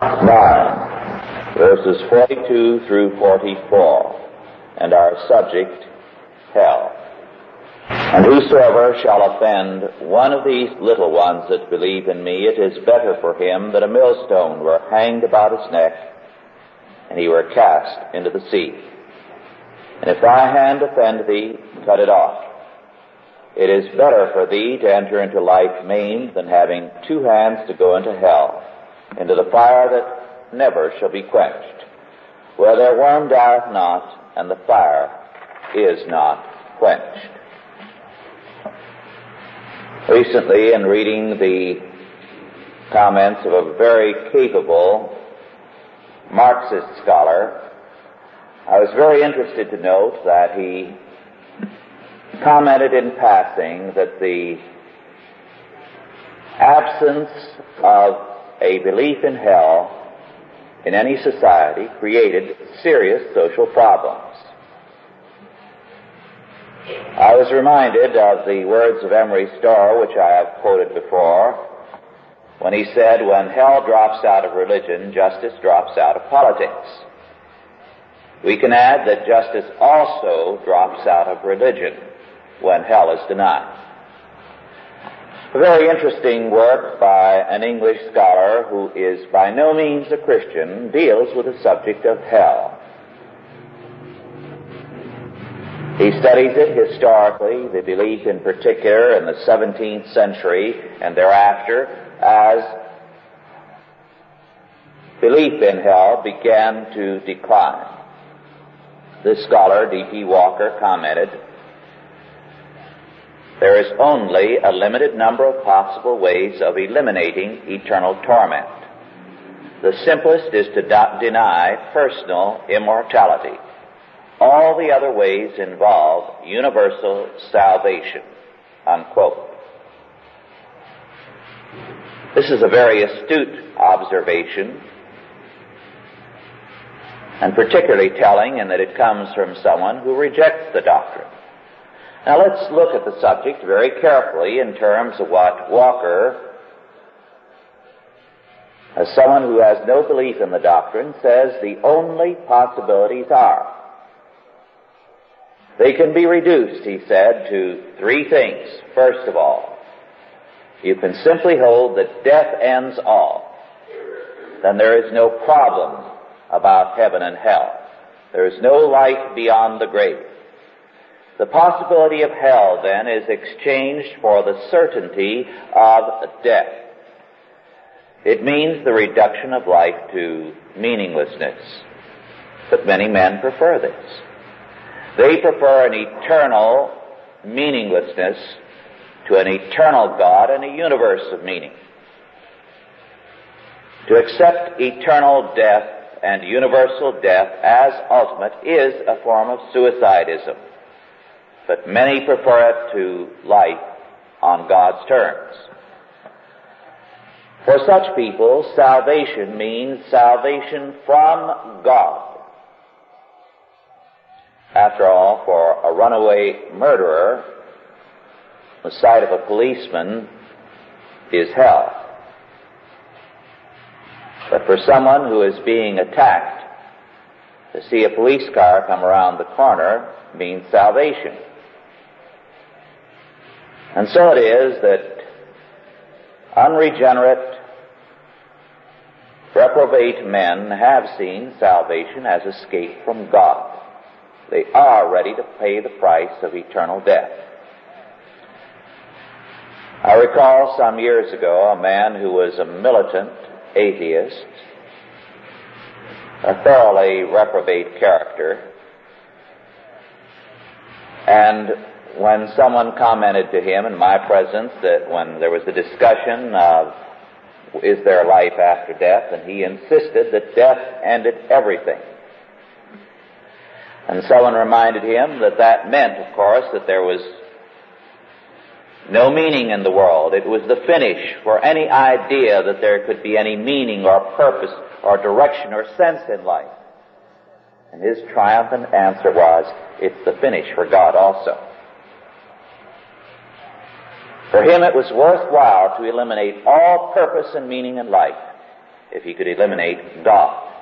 9, verses 42 through 44, and our subject, hell. And whosoever shall offend one of these little ones that believe in me, it is better for him that a millstone were hanged about his neck, and he were cast into the sea. And if thy hand offend thee, cut it off. It is better for thee to enter into life maimed than having two hands to go into hell, into the fire that never shall be quenched, where their worm dieth not, and the fire is not quenched. Recently, in reading the comments of a very capable Marxist scholar, I was very interested to note that he commented in passing that the absence of a belief in hell in any society created serious social problems. I was reminded of the words of Emery Storr, which I have quoted before, when he said, when hell drops out of religion, justice drops out of politics. We can add that justice also drops out of religion when hell is denied. A very interesting work by an English scholar who is by no means a Christian deals with the subject of hell. He studies it historically, the belief in particular in the 17th century and thereafter as belief in hell began to decline. This scholar, D.P. Walker, commented, there is only a limited number of possible ways of eliminating eternal torment. The simplest is to deny personal immortality. All the other ways involve universal salvation. Unquote. This is a very astute observation and particularly telling in that it comes from someone who rejects the doctrine. Now let's look at the subject very carefully in terms of what Walker, as someone who has no belief in the doctrine, says the only possibilities are. They can be reduced, he said, to three things. First of all, you can simply hold that death ends all. Then there is no problem about heaven and hell. There is no life beyond the grave. The possibility of hell, then, is exchanged for the certainty of death. It means the reduction of life to meaninglessness. But many men prefer this. They prefer an eternal meaninglessness to an eternal God and a universe of meaning. To accept eternal death and universal death as ultimate is a form of suicidism but many prefer it to life on God's terms. For such people, salvation means salvation from God. After all, for a runaway murderer, the sight of a policeman is hell. But for someone who is being attacked, to see a police car come around the corner means salvation. And so it is that unregenerate, reprobate men have seen salvation as escape from God. They are ready to pay the price of eternal death. I recall some years ago a man who was a militant atheist, a thoroughly reprobate character, and when someone commented to him in my presence that when there was a discussion of is there life after death, and he insisted that death ended everything. And someone reminded him that that meant, of course, that there was no meaning in the world. It was the finish for any idea that there could be any meaning or purpose or direction or sense in life. And his triumphant answer was, it's the finish for God also. For him it was worthwhile to eliminate all purpose and meaning in life if he could eliminate God.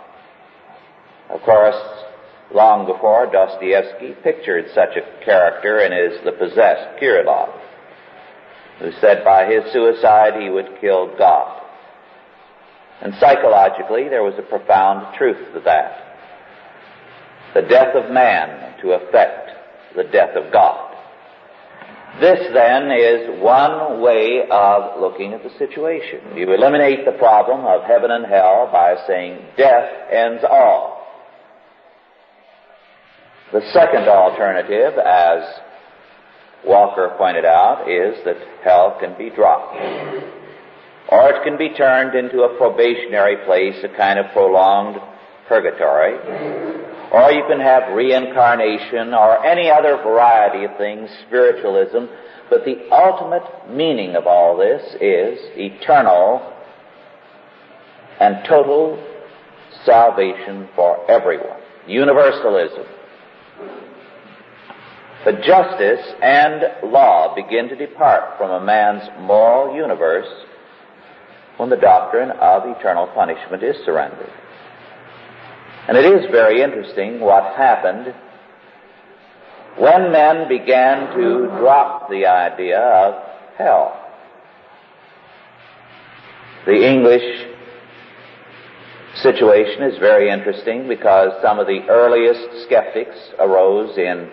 Of course, long before Dostoevsky pictured such a character in his The Possessed Kirillov, who said by his suicide he would kill God. And psychologically, there was a profound truth to that. The death of man to affect the death of God. This then is one way of looking at the situation. You eliminate the problem of heaven and hell by saying death ends all. The second alternative, as Walker pointed out, is that hell can be dropped. Or it can be turned into a probationary place, a kind of prolonged purgatory. Or you can have reincarnation or any other variety of things, spiritualism. But the ultimate meaning of all this is eternal and total salvation for everyone. Universalism. The justice and law begin to depart from a man's moral universe when the doctrine of eternal punishment is surrendered. And it is very interesting what happened when men began to drop the idea of hell. The English situation is very interesting because some of the earliest skeptics arose in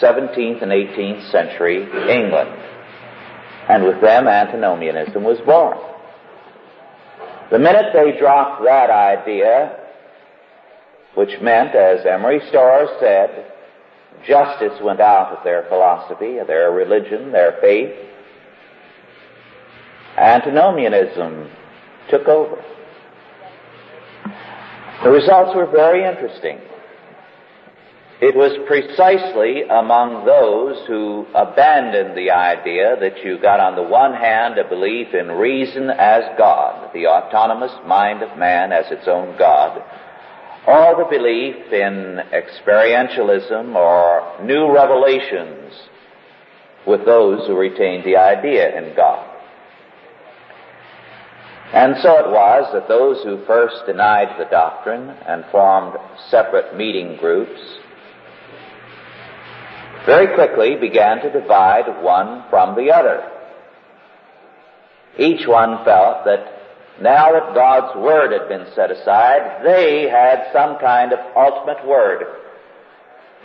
17th and 18th century England. And with them, antinomianism was born. The minute they dropped that idea, which meant, as Emery Starr said, justice went out of their philosophy, of their religion, their faith, antinomianism took over. The results were very interesting. It was precisely among those who abandoned the idea that you got on the one hand a belief in reason as God, the autonomous mind of man as its own God, or the belief in experientialism or new revelations with those who retained the idea in God. And so it was that those who first denied the doctrine and formed separate meeting groups very quickly began to divide one from the other. Each one felt that now that God's Word had been set aside, they had some kind of ultimate Word,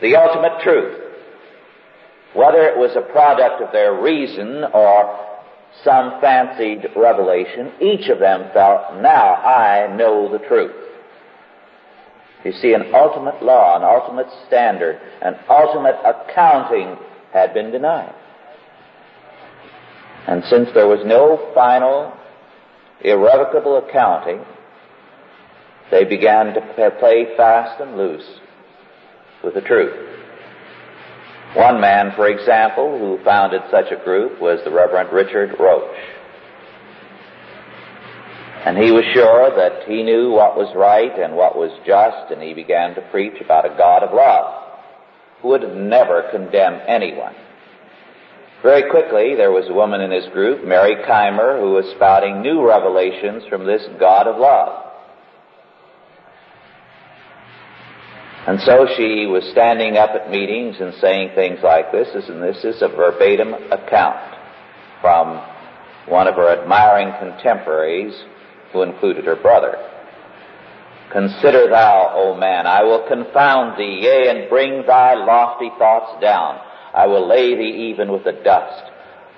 the ultimate truth. Whether it was a product of their reason or some fancied revelation, each of them felt, now I know the truth. You see, an ultimate law, an ultimate standard, an ultimate accounting had been denied. And since there was no final, irrevocable accounting, they began to play fast and loose with the truth. One man, for example, who founded such a group was the Reverend Richard Roach. And he was sure that he knew what was right and what was just, and he began to preach about a God of love who would never condemn anyone. Very quickly, there was a woman in his group, Mary Keimer, who was spouting new revelations from this God of love. And so she was standing up at meetings and saying things like this, and this is a verbatim account from one of her admiring contemporaries who included her brother. Consider thou, O man, I will confound thee, yea, and bring thy lofty thoughts down. I will lay thee even with the dust.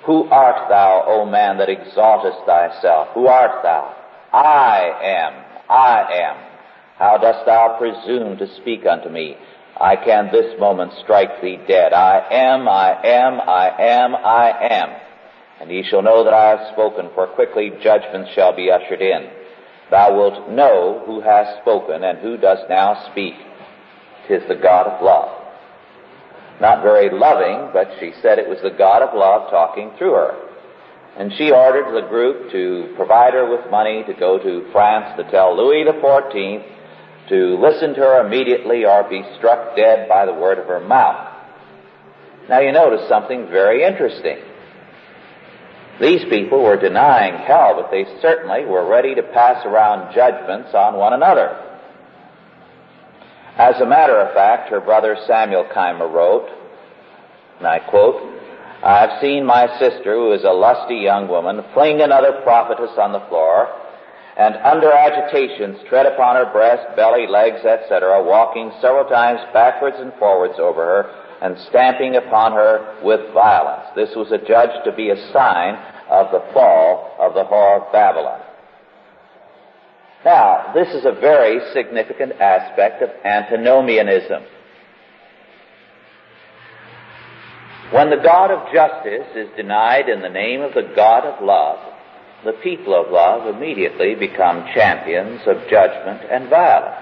Who art thou, O man, that exaltest thyself? Who art thou? I am, I am. How dost thou presume to speak unto me? I can this moment strike thee dead. I am, I am, I am, I am. And ye shall know that I have spoken, for quickly judgment shall be ushered in. Thou wilt know who has spoken and who does now speak. Tis the God of love. Not very loving, but she said it was the God of love talking through her. And she ordered the group to provide her with money to go to France to tell Louis XIV to listen to her immediately or be struck dead by the word of her mouth. Now you notice something very interesting. These people were denying hell, but they certainly were ready to pass around judgments on one another. As a matter of fact, her brother Samuel Keimer wrote, and I quote, I have seen my sister, who is a lusty young woman, fling another prophetess on the floor, and under agitations tread upon her breast, belly, legs, etc., walking several times backwards and forwards over her, and stamping upon her with violence. This was adjudged to be a sign of the fall of the whore of Babylon. Now, this is a very significant aspect of antinomianism. When the God of justice is denied in the name of the God of love, the people of love immediately become champions of judgment and violence.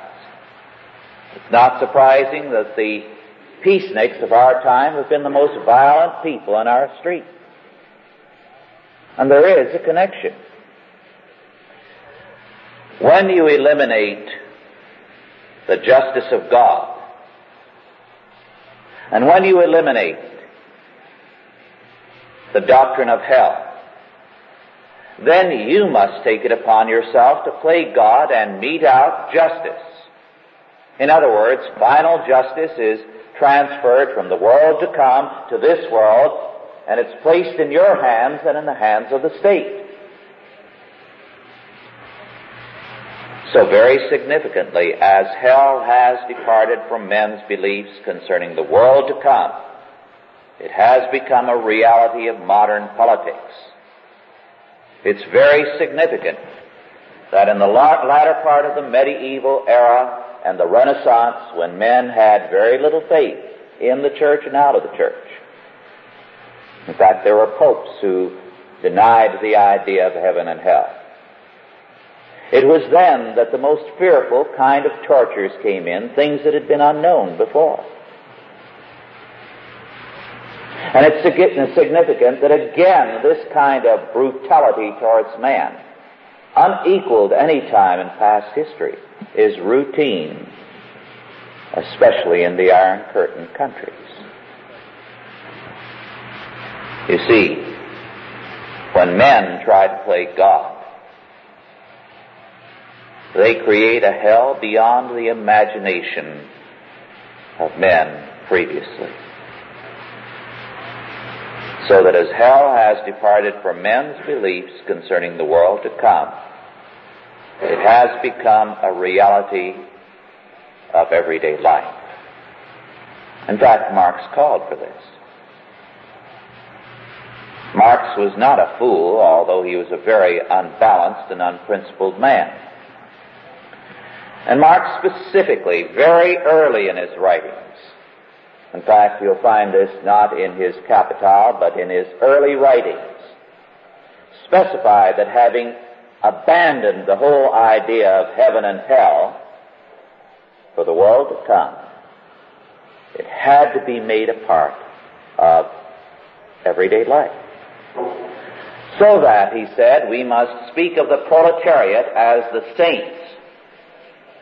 It's not surprising that the peaceniks of our time have been the most violent people on our streets. And there is a connection. When you eliminate the justice of God, and when you eliminate the doctrine of hell, then you must take it upon yourself to play God and mete out justice. In other words, final justice is transferred from the world to come to this world, and it's placed in your hands and in the hands of the state. So very significantly, as hell has departed from men's beliefs concerning the world to come, it has become a reality of modern politics. It's very significant that in the latter part of the medieval era and the Renaissance, when men had very little faith in the church and out of the church, in fact, there were popes who denied the idea of heaven and hell. It was then that the most fearful kind of tortures came in, things that had been unknown before. And it's significant that again, this kind of brutality towards man, unequaled any time in past history, is routine, especially in the Iron Curtain countries. You see, when men try to play God, they create a hell beyond the imagination of men previously. So that as hell has departed from men's beliefs concerning the world to come, it has become a reality of everyday life. In fact, Marx called for this. Marx was not a fool, although he was a very unbalanced and unprincipled man. And Marx specifically, very early in his writings, in fact, you'll find this not in his Capital, but in his early writings, specified that having abandoned the whole idea of heaven and hell for the world to come, it had to be made a part of everyday life. So that, he said, we must speak of the proletariat as the saints,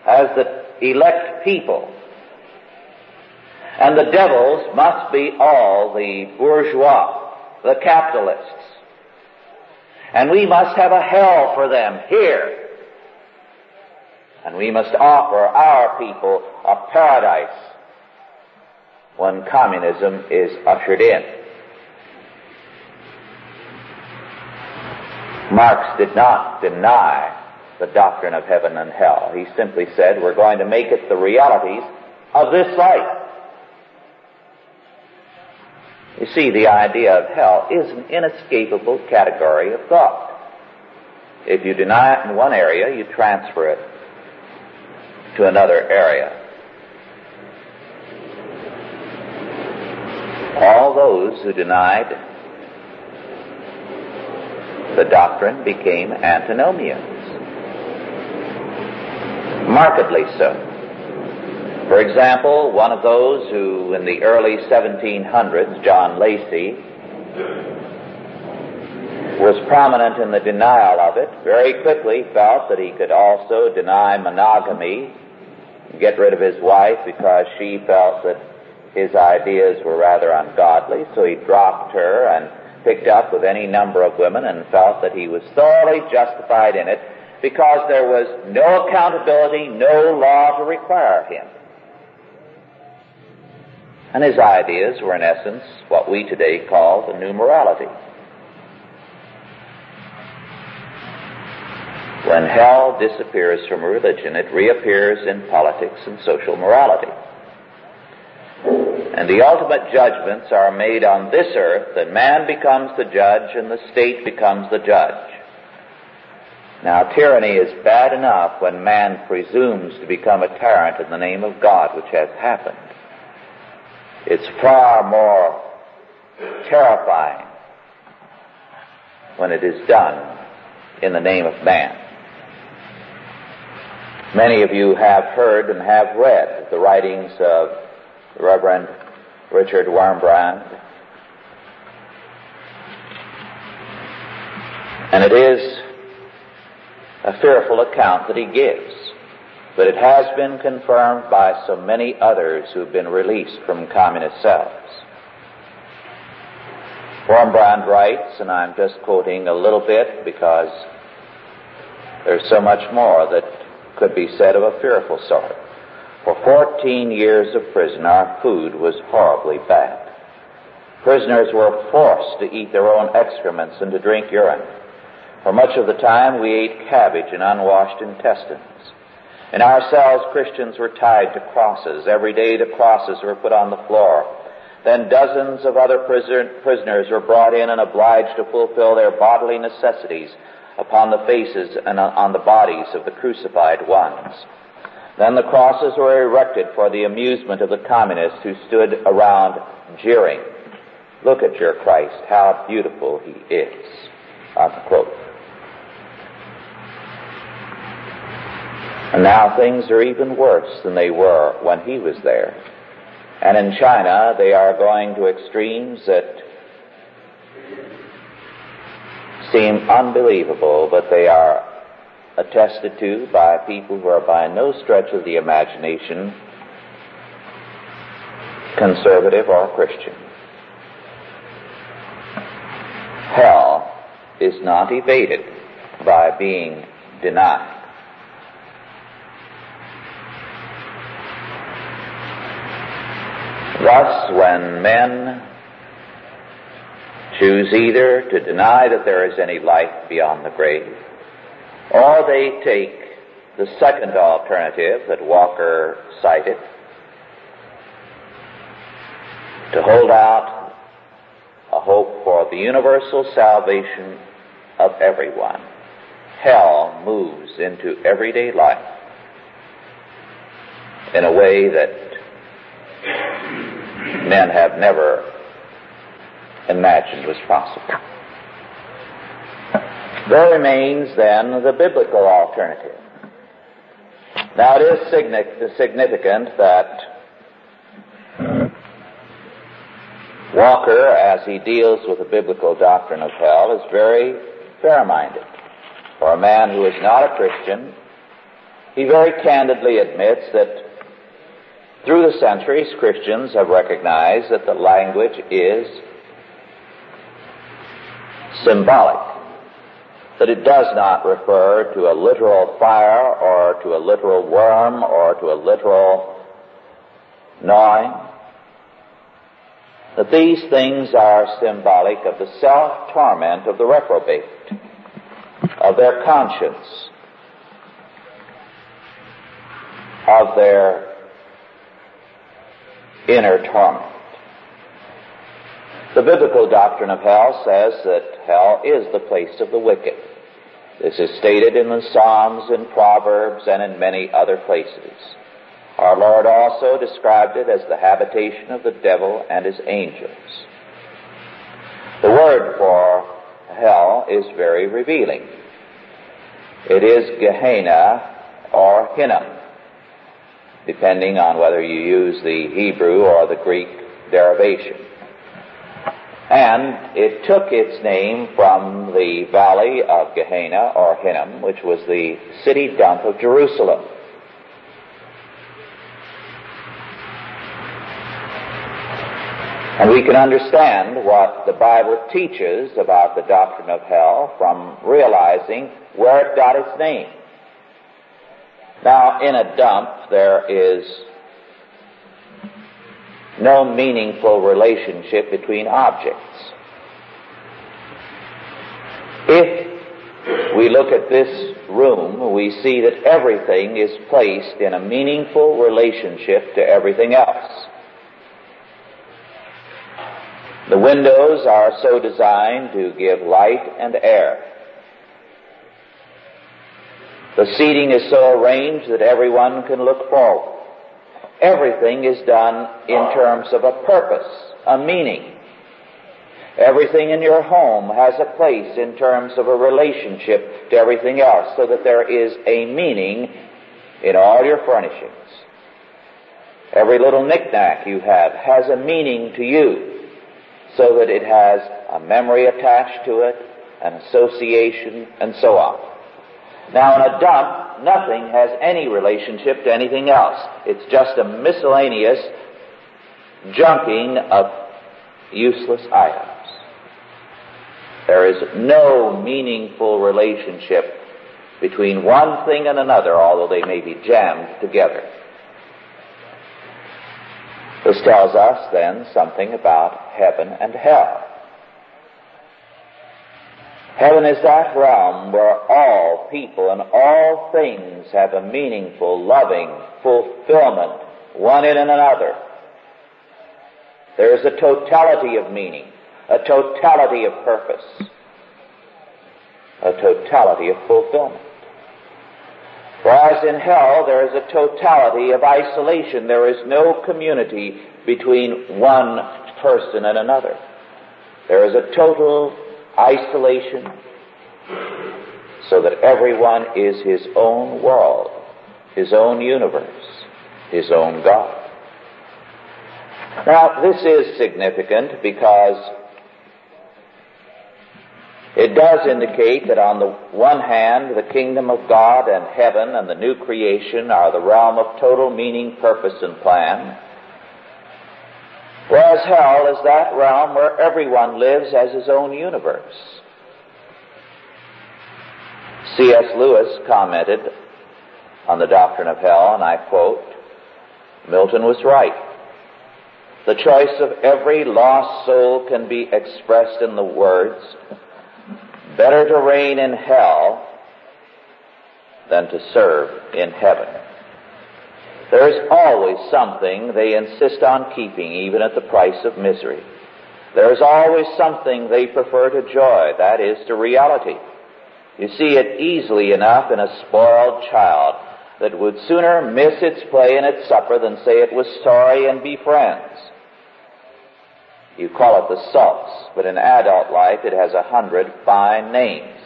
as the elect people. And the devils must be all the bourgeois, the capitalists. And we must have a hell for them here. And we must offer our people a paradise when communism is ushered in. Marx did not deny the doctrine of heaven and hell. He simply said, we're going to make it the realities of this life. You see, the idea of hell is an inescapable category of thought. If you deny it in one area, you transfer it to another area. All those who denied the doctrine became antinomians. Markedly so. For example, one of those who in the early 1700s, John Lacy, was prominent in the denial of it, very quickly felt that he could also deny monogamy, get rid of his wife because she felt that his ideas were rather ungodly, so he dropped her and picked up with any number of women and felt that he was thoroughly justified in it because there was no accountability, no law to require him. And his ideas were in essence what we today call the new morality. When hell disappears from religion, it reappears in politics and social morality. And the ultimate judgments are made on this earth, and man becomes the judge and the state becomes the judge. Now, tyranny is bad enough when man presumes to become a tyrant in the name of God, which has happened. It's far more terrifying when it is done in the name of man. Many of you have heard and have read the writings of Reverend Richard Wurmbrand. And it is a fearful account that he gives, but it has been confirmed by so many others who've been released from communist cells. Wurmbrand writes, and I'm just quoting a little bit because there's so much more that could be said of a fearful sort. For 14 years of prison, our food was horribly bad. Prisoners were forced to eat their own excrements and to drink urine. For much of the time, we ate cabbage and unwashed intestines. In our cells, Christians were tied to crosses. Every day, the crosses were put on the floor. Then dozens of other prisoners were brought in and obliged to fulfill their bodily necessities upon the faces and on the bodies of the crucified ones. Then the crosses were erected for the amusement of the communists who stood around jeering. Look at your Christ, how beautiful he is. Unquote. And now things are even worse than they were when he was there. And in China, they are going to extremes that seem unbelievable, but they are attested to by people who are by no stretch of the imagination conservative or Christian. Hell is not evaded by being denied. Thus, when men choose either to deny that there is any life beyond the grave, or they take the second alternative that Walker cited, to hold out a hope for the universal salvation of everyone. Hell moves into everyday life in a way that men have never imagined was possible. There remains then the biblical alternative. Now it is significant that Walker, as he deals with the biblical doctrine of hell, is very fair-minded. For a man who is not a Christian, he very candidly admits that through the centuries, Christians have recognized that the language is symbolic, that it does not refer to a literal fire or to a literal worm or to a literal gnawing, that these things are symbolic of the self-torment of the reprobate, of their conscience, of their inner torment. The biblical doctrine of hell says that hell is the place of the wicked. This is stated in the Psalms, in Proverbs, and in many other places. Our Lord also described it as the habitation of the devil and his angels. The word for hell is very revealing. It is Gehenna or Hinnom, depending on whether you use the Hebrew or the Greek derivation. And it took its name from the valley of Gehenna or Hinnom, which was the city dump of Jerusalem. And we can understand what the Bible teaches about the doctrine of hell from realizing where it got its name. Now, in a dump, there is no meaningful relationship between objects. If we look at this room, we see that everything is placed in a meaningful relationship to everything else. The windows are so designed to give light and air. The seating is so arranged that everyone can look forward. Everything is done in terms of a purpose, a meaning. Everything in your home has a place in terms of a relationship to everything else, so that there is a meaning in all your furnishings. Every little knickknack you have has a meaning to you, so that it has a memory attached to it, an association, and so on. Now, in a dump, nothing has any relationship to anything else. It's just a miscellaneous junking of useless items. There is no meaningful relationship between one thing and another, although they may be jammed together. This tells us then something about heaven and hell. Heaven is that realm where all people and all things have a meaningful, loving fulfillment, one in another. There is a totality of meaning, a totality of purpose, a totality of fulfillment. Whereas in hell there is a totality of isolation. There is no community between one person and another. There is a total isolation so that everyone is his own world, his own universe, his own God. Now, this is significant because it does indicate that on the one hand, the kingdom of God and heaven and the new creation are the realm of total meaning, purpose, and plan. Whereas hell is that realm where everyone lives as his own universe. C.S. Lewis commented on the doctrine of hell, and I quote, Milton was right. The choice of every lost soul can be expressed in the words, better to reign in hell than to serve in heaven. There is always something they insist on keeping, even at the price of misery. There is always something they prefer to joy, that is, to reality. You see it easily enough in a spoiled child that would sooner miss its play and its supper than say it was sorry and be friends. You call it the sulks, but in adult life it has a hundred fine names.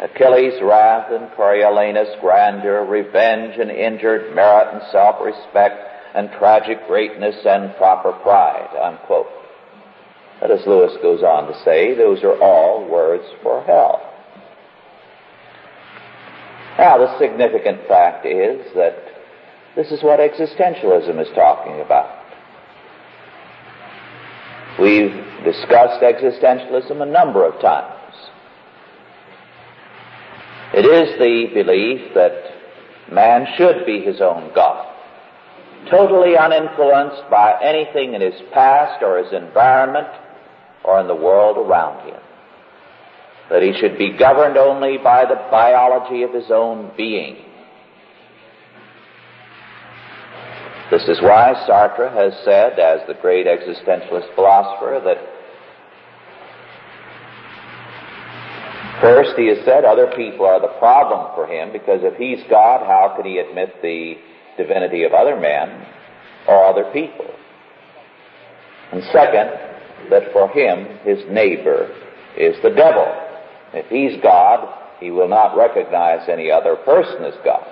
Achilles' wrath and Coriolanus' grandeur, revenge and injured merit and self-respect, and tragic greatness and proper pride, unquote. But as Lewis goes on to say, those are all words for hell. Now, the significant fact is that this is what existentialism is talking about. We've discussed existentialism a number of times. It is the belief that man should be his own God, totally uninfluenced by anything in his past or his environment or in the world around him. That he should be governed only by the biology of his own being. This is why Sartre has said, as the great existentialist philosopher, that First, he has said other people are the problem for him because if he's God, how could he admit the divinity of other men or other people? And second, that for him, his neighbor is the devil. If he's God, he will not recognize any other person as God.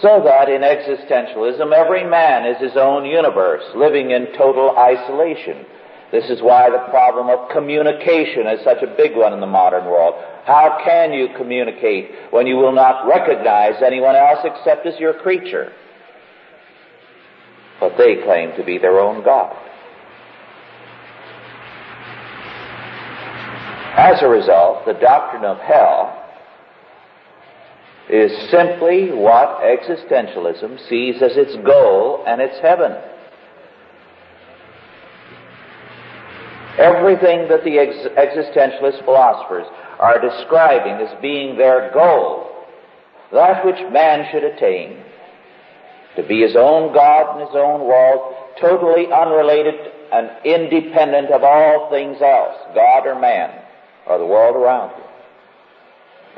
So that in existentialism, every man is his own universe, living in total isolation. This is why the problem of communication is such a big one in the modern world. How can you communicate when you will not recognize anyone else except as your creature? But they claim to be their own God. As a result, the doctrine of hell is simply what existentialism sees as its goal and its heaven. Everything that the ex- existentialist philosophers are describing as being their goal, that which man should attain, to be his own God in his own world, totally unrelated and independent of all things else, God or man, or the world around him.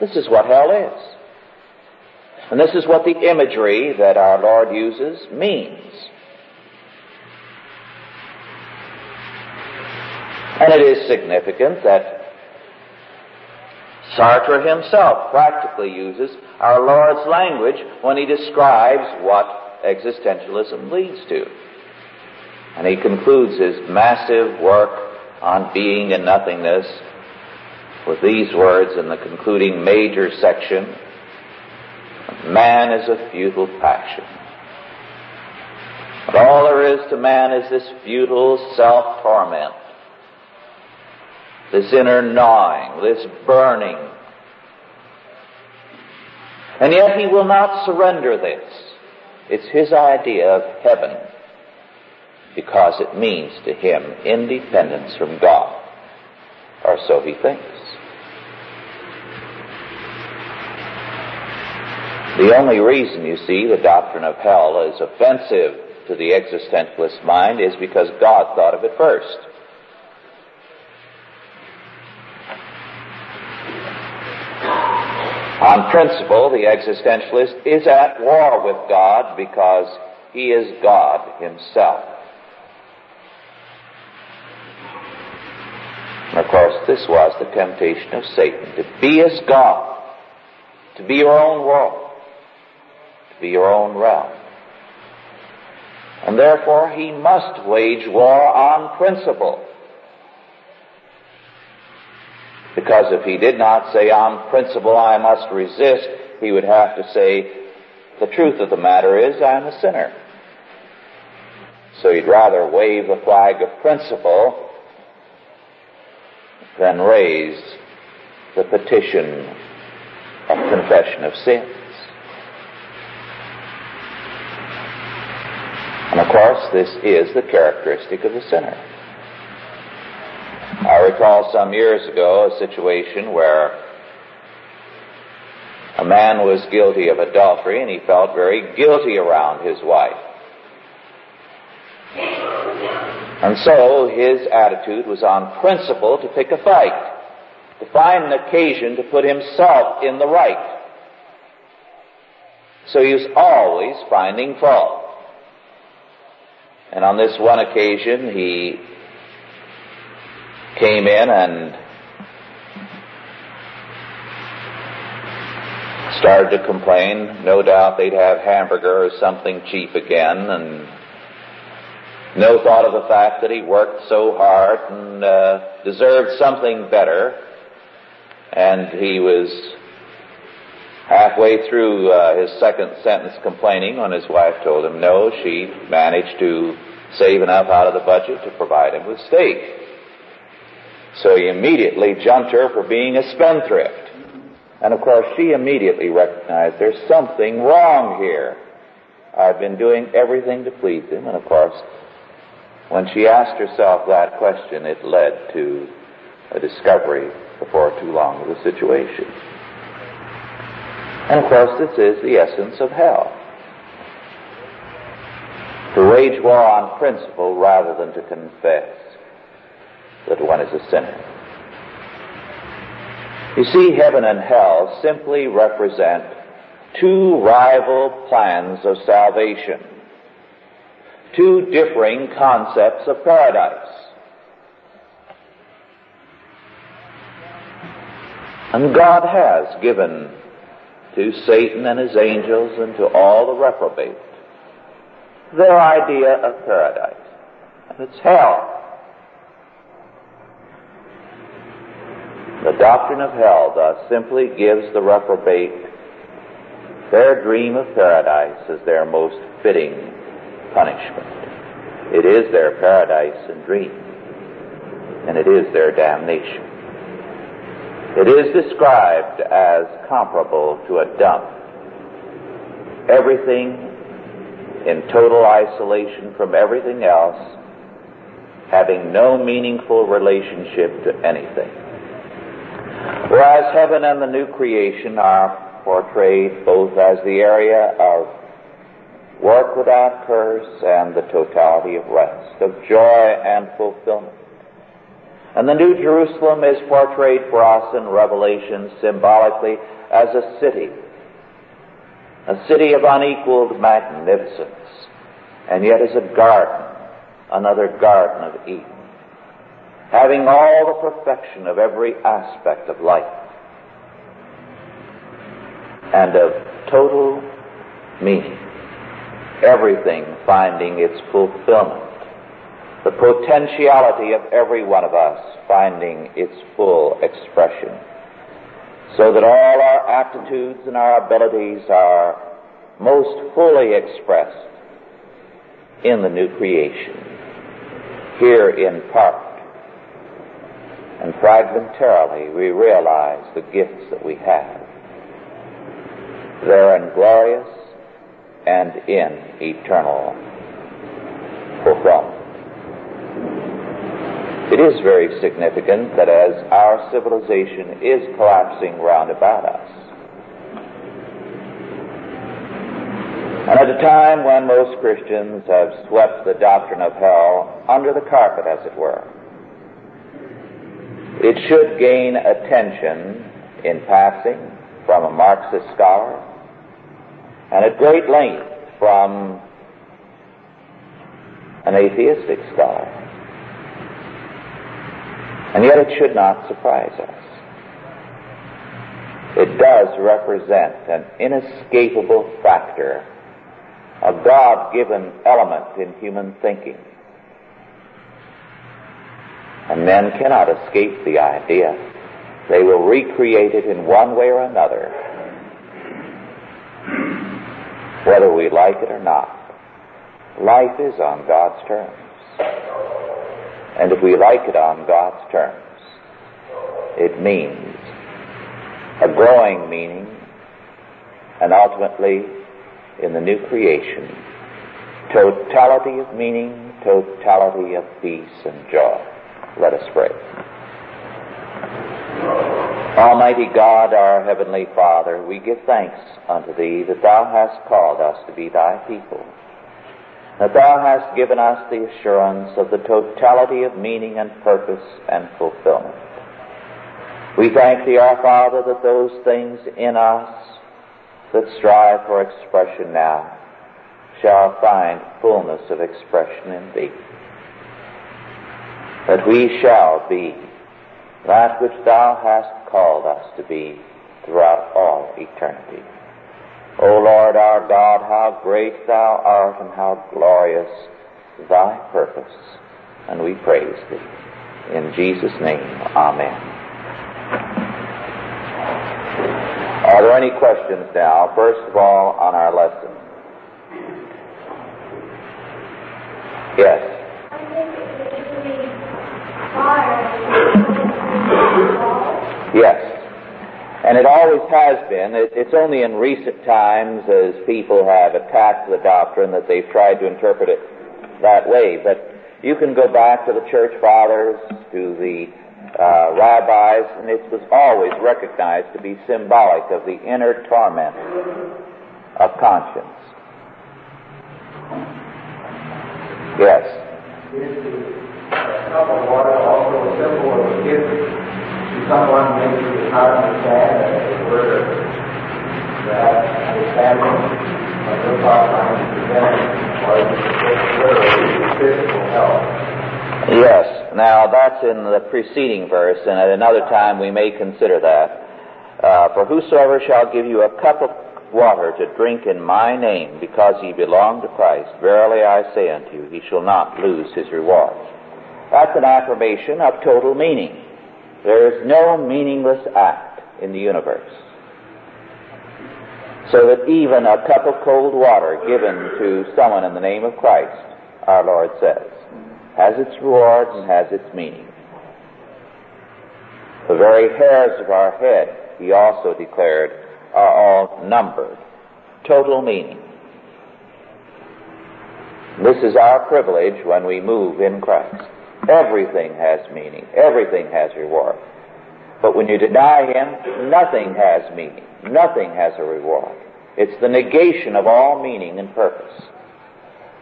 This is what hell is. And this is what the imagery that our Lord uses means. And it is significant that Sartre himself practically uses our Lord's language when he describes what existentialism leads to. And he concludes his massive work on being and nothingness with these words in the concluding major section Man is a futile passion. But all there is to man is this futile self torment, this inner gnawing, this burning. And yet he will not surrender this. It's his idea of heaven because it means to him independence from God, or so he thinks. The only reason, you see, the doctrine of hell is offensive to the existentialist mind is because God thought of it first. On principle, the existentialist is at war with God because he is God himself. And of course, this was the temptation of Satan, to be as God, to be your own world to be your own realm. And therefore he must wage war on principle. Because if he did not say on principle I must resist, he would have to say the truth of the matter is I'm a sinner. So he'd rather wave the flag of principle than raise the petition of confession of sins. And of course, this is the characteristic of the sinner. I recall some years ago a situation where a man was guilty of adultery and he felt very guilty around his wife. And so his attitude was on principle to pick a fight, to find an occasion to put himself in the right. So he was always finding fault. And on this one occasion, he came in and started to complain. No doubt they'd have hamburger or something cheap again, and no thought of the fact that he worked so hard and uh, deserved something better. And he was halfway through uh, his second sentence complaining when his wife told him no, she managed to save enough out of the budget to provide him with steak. So he immediately jumped her for being a spendthrift. And of course she immediately recognized there's something wrong here. I've been doing everything to please him and of course when she asked herself that question it led to a discovery before too long of the situation. And of course, this is the essence of hell. To wage war on principle rather than to confess that one is a sinner. You see, heaven and hell simply represent two rival plans of salvation, two differing concepts of paradise. And God has given to Satan and his angels and to all the reprobate their idea of paradise. And it's hell. The doctrine of hell thus simply gives the reprobate their dream of paradise as their most fitting punishment. It is their paradise and dream, and it is their damnation. It is described as comparable to a dump. Everything in total isolation from everything else, having no meaningful relationship to anything. Whereas heaven and the new creation are portrayed both as the area of work without curse and the totality of rest, of joy and fulfillment. And the New Jerusalem is portrayed for us in Revelation symbolically as a city, a city of unequaled magnificence, and yet as a garden, another garden of Eden, having all the perfection of every aspect of life and of total meaning, everything finding its fulfillment. The potentiality of every one of us finding its full expression, so that all our aptitudes and our abilities are most fully expressed in the new creation, here in part. And fragmentarily we realize the gifts that we have. They Therein glorious and in eternal fulfillment. It is very significant that as our civilization is collapsing round about us, and at a time when most Christians have swept the doctrine of hell under the carpet, as it were, it should gain attention in passing from a Marxist scholar and at great length from an atheistic scholar. And yet it should not surprise us. It does represent an inescapable factor, a God-given element in human thinking. And men cannot escape the idea. They will recreate it in one way or another, whether we like it or not. Life is on God's terms. And if we like it on God's terms, it means a growing meaning, and ultimately, in the new creation, totality of meaning, totality of peace and joy. Let us pray. Almighty God, our Heavenly Father, we give thanks unto Thee that Thou hast called us to be Thy people that thou hast given us the assurance of the totality of meaning and purpose and fulfillment. We thank thee, our Father, that those things in us that strive for expression now shall find fullness of expression in thee. That we shall be that which thou hast called us to be throughout all eternity. O Lord our God, how great thou art and how glorious thy purpose. And we praise thee. In Jesus' name, Amen. Are there any questions now? First of all, on our lesson. Yes. Yes. And it always has been. It's only in recent times, as people have attacked the doctrine, that they've tried to interpret it that way. But you can go back to the church fathers, to the uh, rabbis, and it was always recognized to be symbolic of the inner torment of conscience. Yes. Is the cup of water also a symbol of a gift someone maybe not understand that that understanding of the thought was literally physical help. Yes. Now that's in the preceding verse, and at another time we may consider that. Uh, For whosoever shall give you a cup of water to drink in my name, because ye belong to Christ, verily I say unto you, he shall not lose his reward. That's an affirmation of total meaning. There is no meaningless act in the universe. So that even a cup of cold water given to someone in the name of Christ, our Lord says, has its reward and has its meaning. The very hairs of our head, he also declared, are all numbered. Total meaning. This is our privilege when we move in Christ. Everything has meaning. Everything has reward. But when you deny Him, nothing has meaning. Nothing has a reward. It's the negation of all meaning and purpose.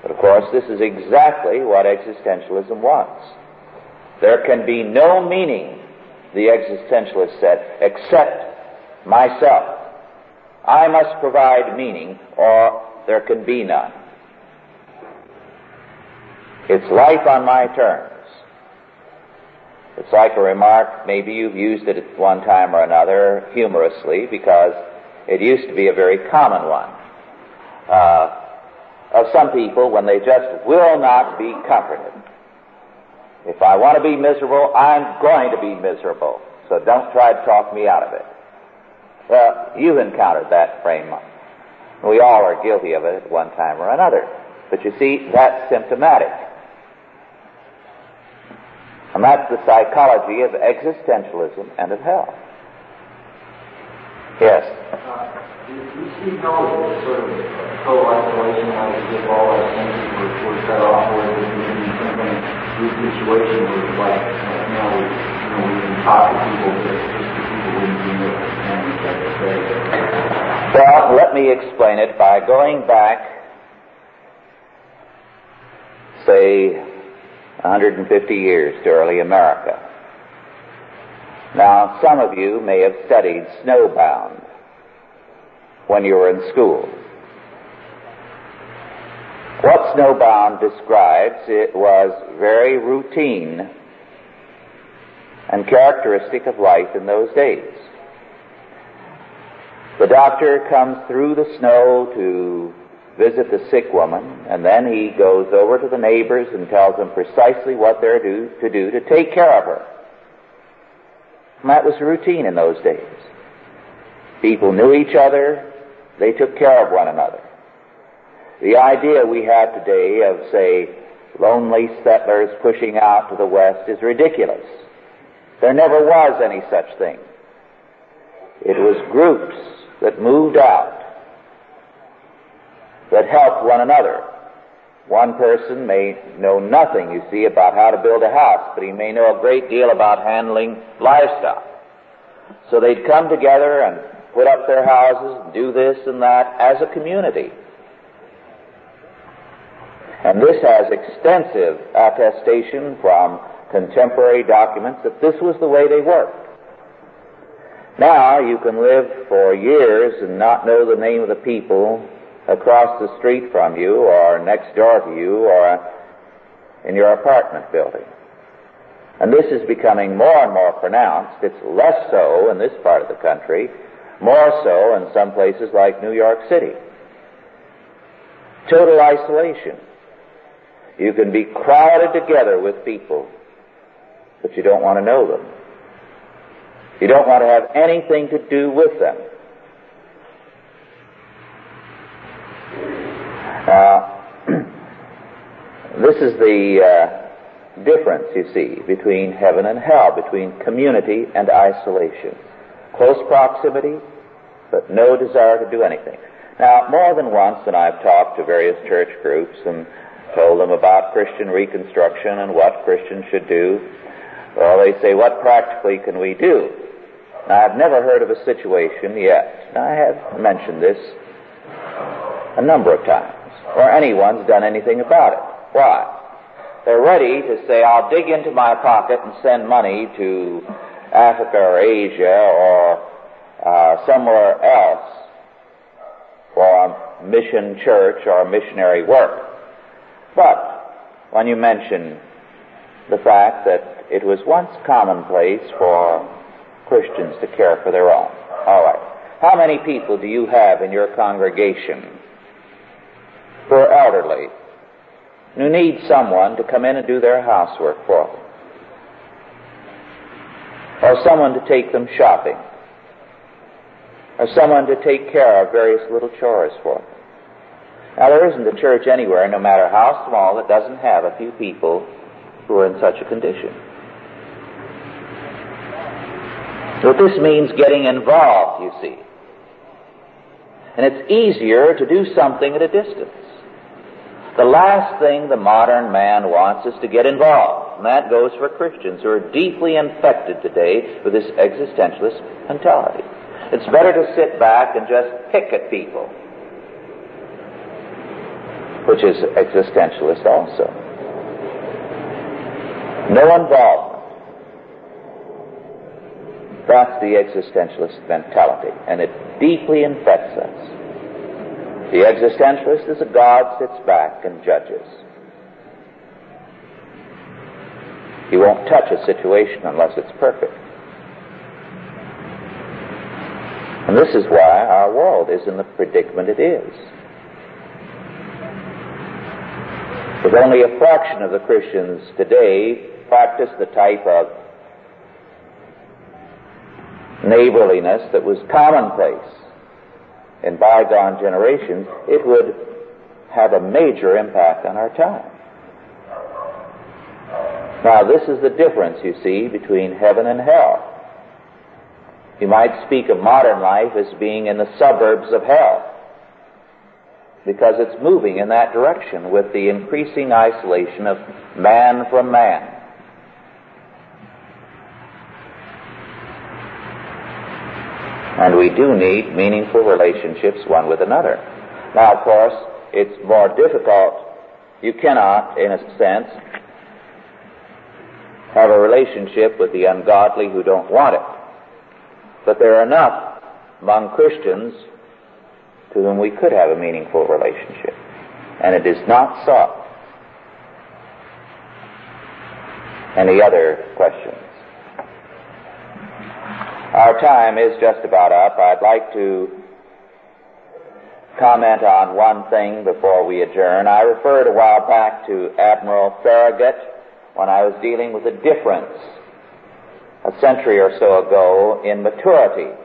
But of course, this is exactly what existentialism wants. There can be no meaning, the existentialist said, except myself. I must provide meaning or there can be none. It's life on my terms. It's like a remark, maybe you've used it at one time or another humorously because it used to be a very common one. Uh, of some people when they just will not be comforted. If I want to be miserable, I'm going to be miserable. So don't try to talk me out of it. Well, you've encountered that frame. We all are guilty of it at one time or another. But you see, that's symptomatic. And that's the psychology of existentialism and of hell. Yes. Uh, do you see hell as sort of total isolation, like if all our senses were, were cut off, or is it maybe some kind of weird situation where, like, you know, we, you know, we can talk to people, but just the people wouldn't be able to understand what they have? Well, let me explain it by going back, say, 150 years to early America. Now, some of you may have studied snowbound when you were in school. What snowbound describes, it was very routine and characteristic of life in those days. The doctor comes through the snow to visit the sick woman, and then he goes over to the neighbors and tells them precisely what they're due to do to take care of her. And that was routine in those days. People knew each other, they took care of one another. The idea we have today of, say, lonely settlers pushing out to the west is ridiculous. There never was any such thing. It was groups that moved out that help one another. One person may know nothing, you see, about how to build a house, but he may know a great deal about handling livestock. So they'd come together and put up their houses, do this and that as a community. And this has extensive attestation from contemporary documents that this was the way they worked. Now you can live for years and not know the name of the people across the street from you or next door to you or in your apartment building. And this is becoming more and more pronounced. It's less so in this part of the country, more so in some places like New York City. Total isolation. You can be crowded together with people, but you don't want to know them. You don't want to have anything to do with them. this is the uh, difference, you see, between heaven and hell, between community and isolation. Close proximity, but no desire to do anything. Now, more than once, and I've talked to various church groups and told them about Christian reconstruction and what Christians should do. Well, they say, what practically can we do? Now, I've never heard of a situation yet. I have mentioned this a number of times or anyone's done anything about it. Why? They're ready to say, I'll dig into my pocket and send money to Africa or Asia or uh, somewhere else for a mission church or missionary work. But when you mention the fact that it was once commonplace for Christians to care for their own. All right. How many people do you have in your congregation are elderly, who need someone to come in and do their housework for them, or someone to take them shopping, or someone to take care of various little chores for them. Now, there isn't a church anywhere, no matter how small, that doesn't have a few people who are in such a condition. But this means getting involved, you see. And it's easier to do something at a distance. The last thing the modern man wants is to get involved. And that goes for Christians who are deeply infected today with this existentialist mentality. It's better to sit back and just pick at people, which is existentialist also. No involvement. That's the existentialist mentality, and it deeply infects us. The existentialist is a God sits back and judges. He won't touch a situation unless it's perfect. And this is why our world is in the predicament it is. With only a fraction of the Christians today practice the type of neighborliness that was commonplace in bygone generations, it would have a major impact on our time. Now, this is the difference, you see, between heaven and hell. You might speak of modern life as being in the suburbs of hell because it's moving in that direction with the increasing isolation of man from man. And we do need meaningful relationships one with another. Now, of course, it's more difficult. You cannot, in a sense, have a relationship with the ungodly who don't want it. But there are enough among Christians to whom we could have a meaningful relationship. And it is not sought. Any other questions? Our time is just about up. I'd like to comment on one thing before we adjourn. I referred a while back to Admiral Farragut when I was dealing with the difference a century or so ago in maturity.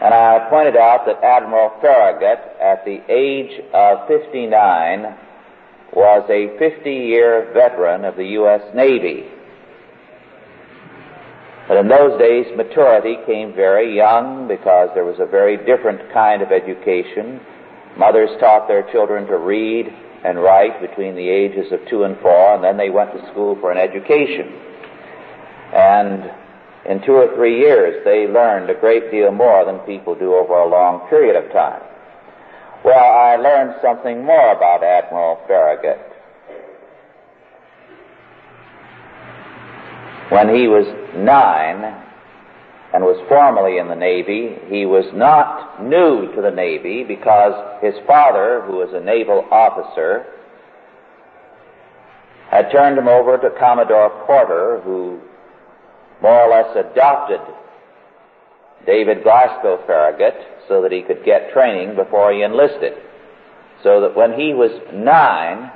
And I pointed out that Admiral Farragut, at the age of 59, was a 50-year veteran of the U.S. Navy. But in those days, maturity came very young because there was a very different kind of education. Mothers taught their children to read and write between the ages of two and four, and then they went to school for an education. And in two or three years, they learned a great deal more than people do over a long period of time. Well, I learned something more about Admiral Farragut. When he was nine and was formerly in the Navy, he was not new to the Navy because his father, who was a naval officer, had turned him over to Commodore Porter, who more or less adopted David Glasgow Farragut so that he could get training before he enlisted. So that when he was nine,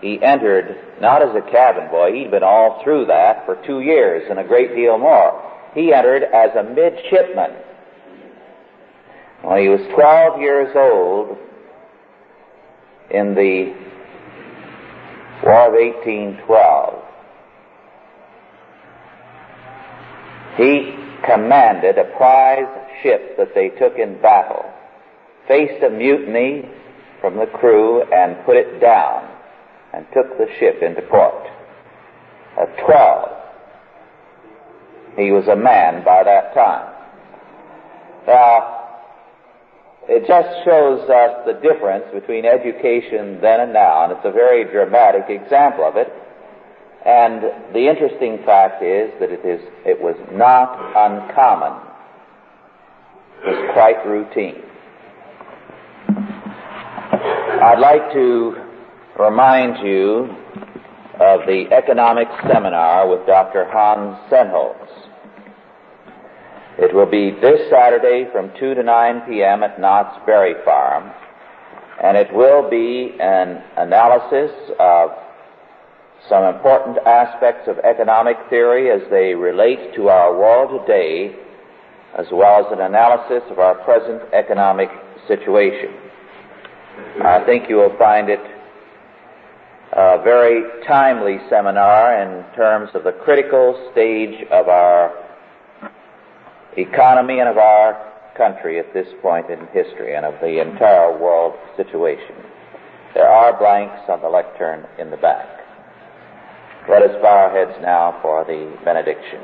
he entered not as a cabin boy, he'd been all through that for two years and a great deal more. He entered as a midshipman. When he was 12 years old, in the War of 1812, he commanded a prize ship that they took in battle, faced a mutiny from the crew, and put it down and took the ship into port. At 12, he was a man by that time. Now, it just shows us the difference between education then and now, and it's a very dramatic example of it. And the interesting fact is that it is it was not uncommon. It was quite routine. I'd like to remind you of the economic seminar with Dr. Hans Sennholz. It will be this Saturday from 2 to 9 p.m. at Knott's Berry Farm, and it will be an analysis of some important aspects of economic theory as they relate to our world today, as well as an analysis of our present economic situation. I think you will find it a very timely seminar in terms of the critical stage of our economy and of our country at this point in history and of the entire world situation. There are blanks on the lectern in the back. Let us bow our heads now for the benediction.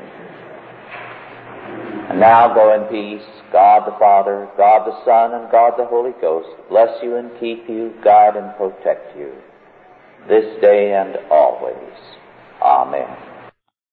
And now go in peace. God the Father, God the Son, and God the Holy Ghost bless you and keep you, guide and protect you this day and always. Amen.